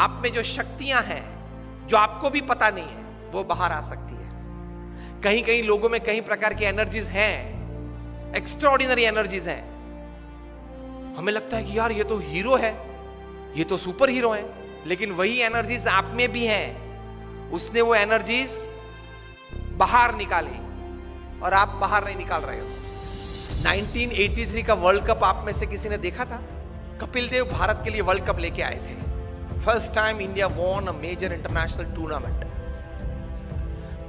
आप में जो शक्तियाँ हैं, जो आपको भी पता नहीं है, वो बाहर आ सकती है। कहीं कहीं लोगों में कई प्रकार की एनर्जीज हैं एक्स्ट्रॉर्डिनरी एनर्जीज हैं। हमें लगता है कि यार ये तो हीरो है, ये तो सुपर हीरो है, लेकिन वही एनर्जीज आप में भी हैं। उसने वो एनर्जीज बाहर निकाली और आप बाहर नहीं निकाल रहे हो। 1983 का वर्ल्ड कप आप में से किसी ने देखा था? कपिल देव भारत के लिए वर्ल्ड कप लेके आए थे। First time India won a major international tournament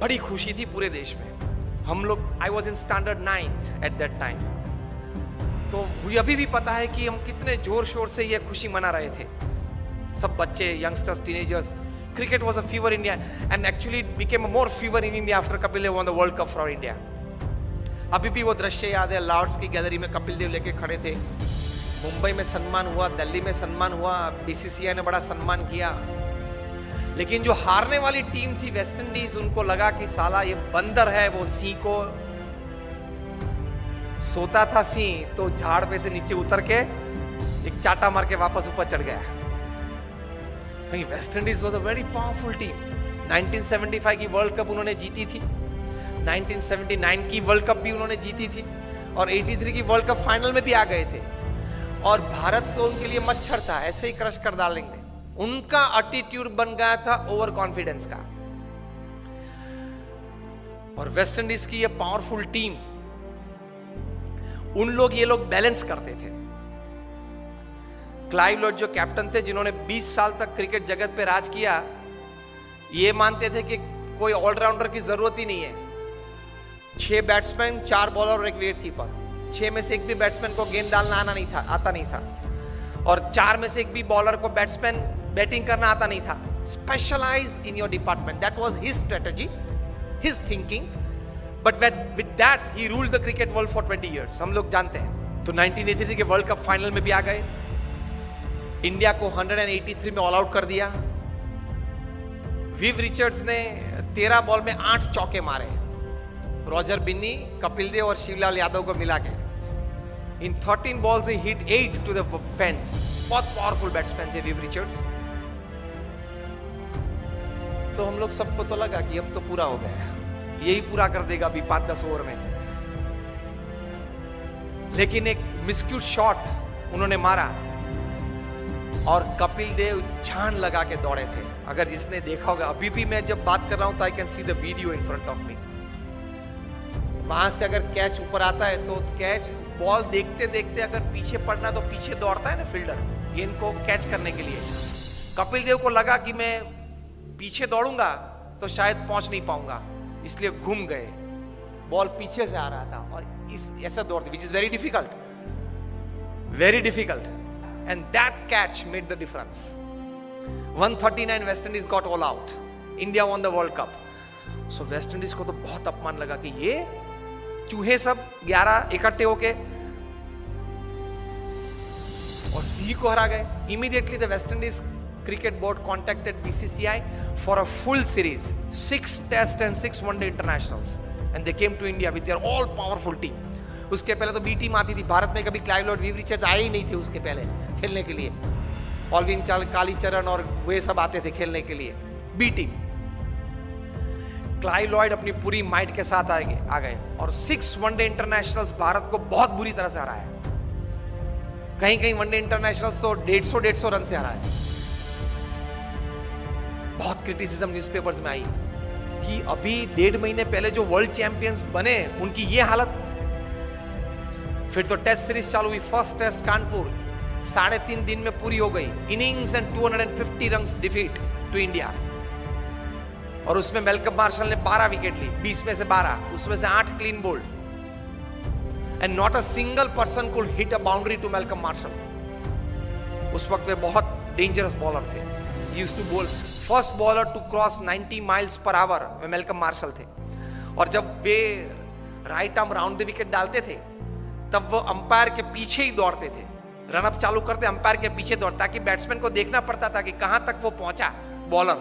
बड़ी खुशी थी पूरे देश में। हम लोग I was in standard ninth at that time तो मुझे अभी भी पता है कि हम कितने ज़ोर शोर से ये खुशी मना रहे थे। सब बच्चे youngsters teenagers was a fever in India and actually it became a more fever in India after Kapil Dev the World Cup for India. अभी भी वो दृश्य याद है लॉर्ड्स की गैलरी में कपिल देव लेके खड़े थे। मुंबई में सम्मान हुआ, दिल्ली में सम्मान हुआ बीसीसीआई ने बड़ा सम्मान किया। लेकिन जो हारने वाली टीम थी वेस्ट इंडीज, उनको लगा कि साला ये बंदर है वो सी को। सोता था सी तो झाड़ पे से नीचे उतर के एक चाटा मार के वापस ऊपर चढ़ गया। West Indies was a very powerful team 1975 की वर्ल्ड कप उन्होंने जीती थी। 1979 की वर्ल्ड कप भी उन्होंने जीती थी। और 83 की वर्ल्ड कप फाइनल में भी आ गए थे। और भारत तो उनके लिए मच्छर था ऐसे ही क्रश कर डालेंगे। उनका एटीट्यूड बन गया था ओवर कॉन्फिडेंस का। और वेस्ट इंडीज की ये पावरफुल टीम उन लोग ये लोग बैलेंस करते थे। क्लाइव लॉर्ड जो कैप्टन थे, जिन्होंने 20 साल तक क्रिकेट जगत पे राज किया, ये मानते थे कि कोई ऑलराउंडर की ज़रूरत ही नहीं है। छह बैट्समैन चार बॉलर और एक विकेट कीपर छह में से एक भी बैट्समैन को गेंद डालना आना नहीं था, आता नहीं था। और चार में से एक भी बॉलर को बैट्समैन बैटिंग करना आता नहीं था। Specialise in your department that was his strategy his thinking but with that he rule the cricket world for 20 years हम लोग जानते हैं। तो 1983 के वर्ल्ड कप फाइनल में भी आ गए। इंडिया को 183 में ऑल आउट कर दिया। विव रिचर्ड्स ने 13 बॉल में आठ चौके मारे। रॉजर बिन्नी कपिल देव और शिवलाल यादव को मिला के। इन 13 balls he hit 8 to the fence बहुत पावरफुल बैट्समैन थे विव रिचर्ड्स तो हम लोग सबको तो लगा कि अब तो पूरा हो गया यही पूरा कर देगा अभी पाँच दस ओवर में। लेकिन एक मिस्क्यूट शॉट उन्होंने मारा। और कपिल देव छान लगा के दौड़े थे। अगर जिसने देखा होगा, अभी भी मैं जब बात कर रहा हूँ तो I can see the video in front of me वहाँ से अगर कैच ऊपर आता है तो कैच बॉल देखते देखते अगर पीछे पड़ना तो पीछे दौड़ता है ना फील्डर गेंद को कैच करने के लिए। कपिल देव को लगा कि मैं पीछे दौड़ूँगा तो शायद पहुँच नहीं पाऊँगा, इसलिए घूम गए। बॉल पीछे से आ रहा था और इस, ऐसा दौड़ते which is very difficult very difficult and that catch made the difference. 139 West Indies got all out India won the world cup. So West Indies को तो बहुत अपमान लगा कि ये चूहे सब 11 इकट्ठे होके और सी को हरा गए। Immediately the West Indies cricket board contacted BCCI for a full series six test and six one day internationals and they came to India with all powerful team उसके पहले तो बी टीम आती थी। भारत में कभी क्लाइव लॉर्ड वीव रिचर्ड्स आए ही नहीं थे उसके पहले खेलने के लिए। ऑलविन चाल कालीचरण और वे सब आते थे खेलने के लिए। बी टीम क्लाइव लॉयड अपनी पूरी माइट के साथ आए आ गए। और सिक्स वनडे इंटरनेशनल्स भारत को बहुत बुरी तरह से हराया कहीं कहीं वनडे इंटरनेशनल्स तो डेढ़ सौ डेढ़ सौ रन से हराया बहुत क्रिटिसिज्म न्यूज़पेपर्स में आई कि अभी डेढ़ महीने पहले जो वर्ल्ड चैंपियंस बने, उनकी ये हालत। फिर तो टेस्ट सीरीज़ चालू हुई फ़र्स्ट टेस्ट कानपुर। साढ़े तीन दिन में पूरी हो गई। Innings and 250 run defeat to India और उसमें मेलकम मार्शल ने 12 विकेट ली 20 में से 12 उसमें से 8 clean bowled and not a single person could hit a boundary to Malcolm Marshall उस वक्त वे बहुत डेंजरस बॉलर थे. Use to bowl first bowler to cross 90 miles per hour way Malcolm Marshall थे. और जब वे right arm round the wicket डालते थे, तब वो अंपायर के पीछे ही दौड़ते थे. रनअप चालू करते अंपायर के पीछे दौड़, ताकि बैट्समैन को देखना पड़ता था कि कहाँ तक वो पहुँचा बॉलर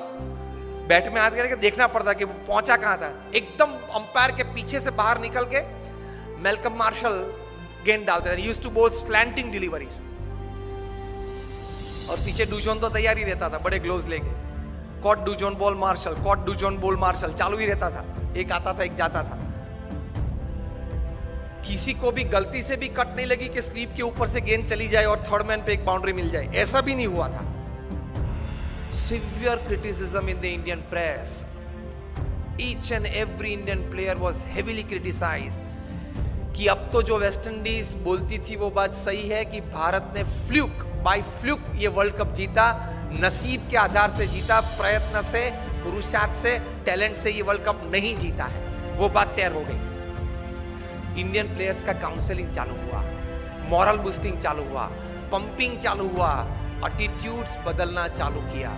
बैट में हाथ करके देखना पड़ता कि वो पहुँचा कहाँ था। एकदम अंपायर के पीछे से बाहर निकल के मेलकम मार्शल गेंद डालते थे। Used to bowl slanting deliveries और पीछे डूजोन तो तैयार ही रहता था, बड़े ग्लोव लेके। Caught Dujon ball Marshall caught Dujon ball Marshall चालू ही रहता था। एक आता था, एक जाता था। किसी को भी गलती से भी कट नहीं लगी कि स्लीप के ऊपर से गेंद चली जाए और थर्ड मैन पे एक बाउंड्री मिल जाए। ऐसा भी नहीं हुआ था। Severe criticism in the Indian press each and every Indian player was heavily criticise कि अब तो जो वेस्ट इंडीज बोलती थी वो बात सही है कि भारत ने फ्लूक बाय फ्लूक ये वर्ल्ड कप जीता, नसीब के आधार से जीता, प्रयत्न से, पुरुषार्थ से टैलेंट से ये वर्ल्ड कप नहीं जीता है। वो बात तैयार हो गई। इंडियन प्लेयर्स का काउंसलिंग चालू हुआ मॉरल बूस्टिंग चालू हुआ पंपिंग चालू हुआ। एटीट्यूड्स बदलना चालू किया।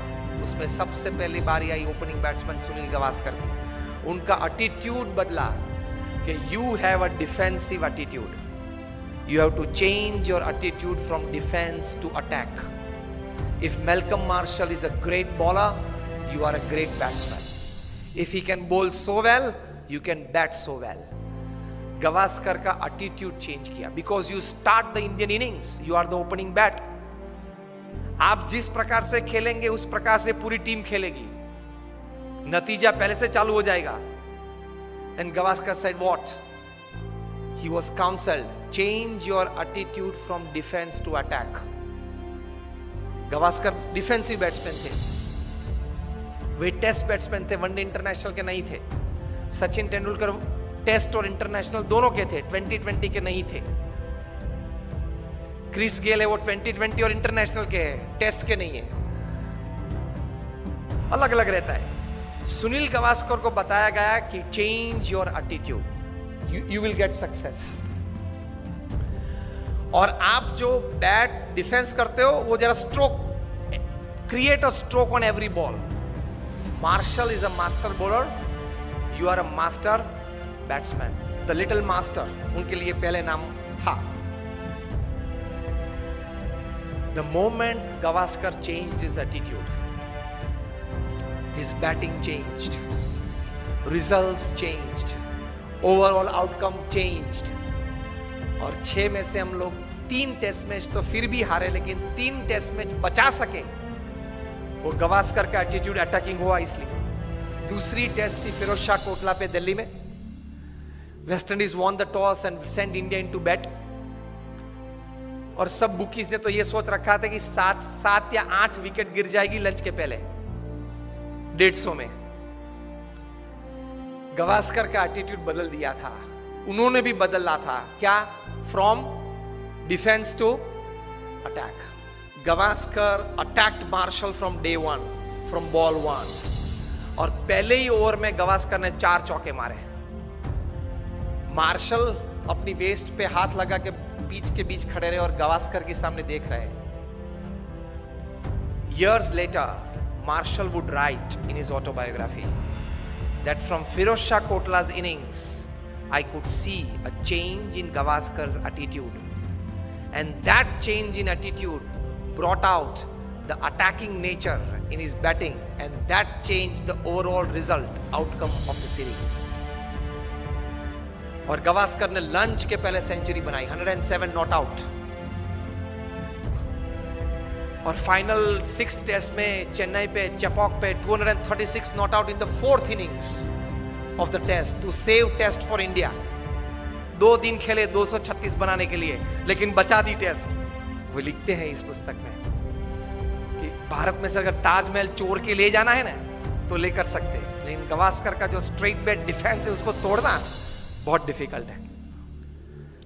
उसमें सबसे पहली बारी आई ओपनिंग बैट्समैन सुनील गवास्कर की। उनका एटीट्यूड बदला कि you have a defensive attitude you have to change your attitude from defence to attack if Malcolm Marshall is a great bowler you are a great batsman if he can bowl so well you can bat so well Gavaskar का attitude change किया। Because you start the Indian innings you are the opening bat आप जिस प्रकार से खेलेंगे, उस प्रकार से पूरी टीम खेलेगी। नतीजा पहले से चालू हो जाएगा। And Gavaskar said what he was counselled change your attitude from defence to attack Gavaskar defensive batsman थे। वे टेस्ट बैट्समैन थे, वनडे इंटरनेशनल के नहीं थे। सचिन तेंदुलकर टेस्ट और इंटरनेशनल दोनों के थे 2020 के नहीं थे। क्रिस गेल है, वो 2020 और इंटरनेशनल के है टेस्ट के नहीं है। अलग अलग रहता है। सुनील गवास्कर को बताया गया कि change your attitude you will get success और आप जो बैट डिफेंस करते हो, वो जरा stroke create a stroke on every ball Marshall is a master bowler you are a master batsman the little master उनके लिए पहले नाम था। The moment Gavaskar change is attitude his batting changed results changed overall outcome changed और छह में से हम लोग तीन टेस्ट मैच तो फिर भी हारे, लेकिन तीन टेस्ट मैच बचा सके। वो गवास्कर का एटीट्यूड अटैकिंग हुआ इसलिए। दूसरी टेस्ट थी फिरोज शाह कोटला पे दिल्ली में। West Indies won the toss and send India in to bat और सब बुकीज ने तो ये सोच रखा था कि सात सात या आठ विकेट गिर जाएगी लंच के पहले, डेढ़ सौ में। गवास्कर का एटीट्यूड बदल दिया था। उन्होंने भी बदला था। क्या? From defence to attack Gavaskar attacked Marshall from day one from ball one और पहले ही ओवर में गवास्कर ने चार चौके मारे। मार्शल अपनी वेस्ट पे हाथ लगा के बीच के बीच खड़े रहे और गवास्कर के सामने देख रहे years later marshall would write in his autobiography that from firoz shah kotla's innings i could see a change in gavaskar's attitude and that change in attitude brought out the attacking nature in his batting and that changed the overall result outcome of the series और गवास्कर ने lunch के पहले century बनाई 107 not out और final six test में चेन्नई पे, चेपॉक पे 236 not out in the fourth innings of the test to save test for India दो दिन खेले 236 बनाने के लिए, लेकिन बचा दी टेस्ट वो लिखते हैं इस पुस्तक में कि भारत में से अगर ताजमहल चोर के ले जाना है ना तो लेकर सकते लेकिन गवास्कर का जो स्ट्रेट बेट डिफेंस है, उसको तोड़ना बहुत डिफ़िकल्ट है।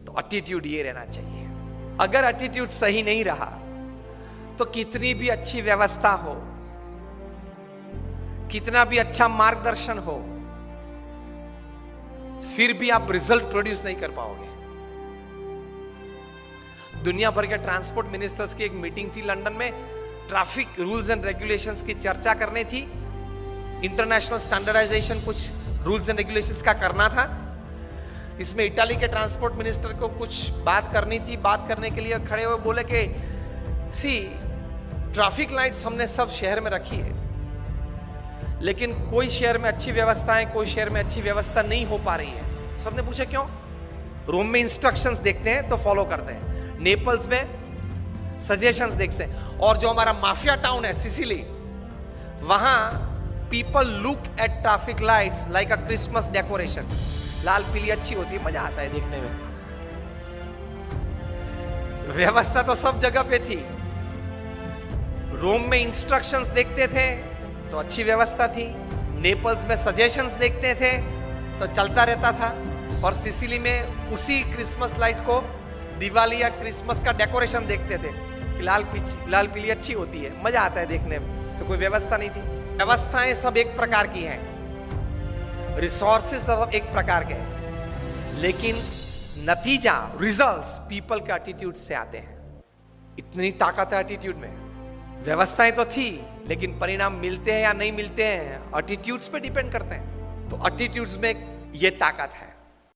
तो एटीट्यूड ये रहना चाहिए। अगर एटीट्यूड सही नहीं रहा तो कितनी भी अच्छी व्यवस्था हो, कितना भी अच्छा मार्गदर्शन हो, फिर भी आप रिज़ल्ट प्रोड्यूस नहीं कर पाओगे। दुनिया भर के ट्रांसपोर्ट मिनिस्टर्स की एक मीटिंग थी लंदन में। ट्रैफ़िक रूल्स एंड रेगुलेशंस की चर्चा करनी थी। इंटरनेशनल स्टैंडर्डाइजेशन कुछ रूल्स एंड रेगुलेशंस का करना था। इसमें इटाली के ट्रांसपोर्ट मिनिस्टर को कुछ बात करनी थी, बात करने के लिए खड़े हुए, बोले कि, सी ट्रैफ़िक लाइट्स हमने सब शहर में रखी है, लेकिन कोई शहर में अच्छी व्यवस्था है कोई शहर में अच्छी व्यवस्था नहीं हो पा रही है। सबने पूछा, क्यों? रोम में इंस्ट्रक्शंस देखते हैं तो फॉलो करते हैं। नेपल्स में सजेशंस देखते हैं। और जो हमारा माफिया टाउन है सिसिली वहाँ people look at traffic lights like a Christmas decoration लाल पीली अच्छी होती है, मज़ा आता है देखने में। व्यवस्था तो सब जगह पे थी। रोम में इंस्ट्रक्शंस देखते थे तो अच्छी व्यवस्था थी। नेपल्स में सजेशंस देखते थे तो चलता रहता था। और सिसिली में उसी क्रिसमस लाइट को दिवाली या क्रिसमस का डेकोरेशन देखते थे लाल लाल पीली अच्छी होती है, मज़ा आता है देखने में। तो कोई व्यवस्था नहीं थी। व्यवस्थाएँ सब एक प्रकार की हैं। रिसोर्सेस सब एक प्रकार के हैं। लेकिन नतीजा रिजल्ट्स पीपल के एटीट्यूड से आते हैं। इतनी ताकत है एटीट्यूड में। व्यवस्थाएँ तो थी, लेकिन परिणाम मिलते हैं या नहीं मिलते हैं एटीट्यूड्स पे डिपेंड करते हैं। तो एटीट्यूड्स में ये ताकत है।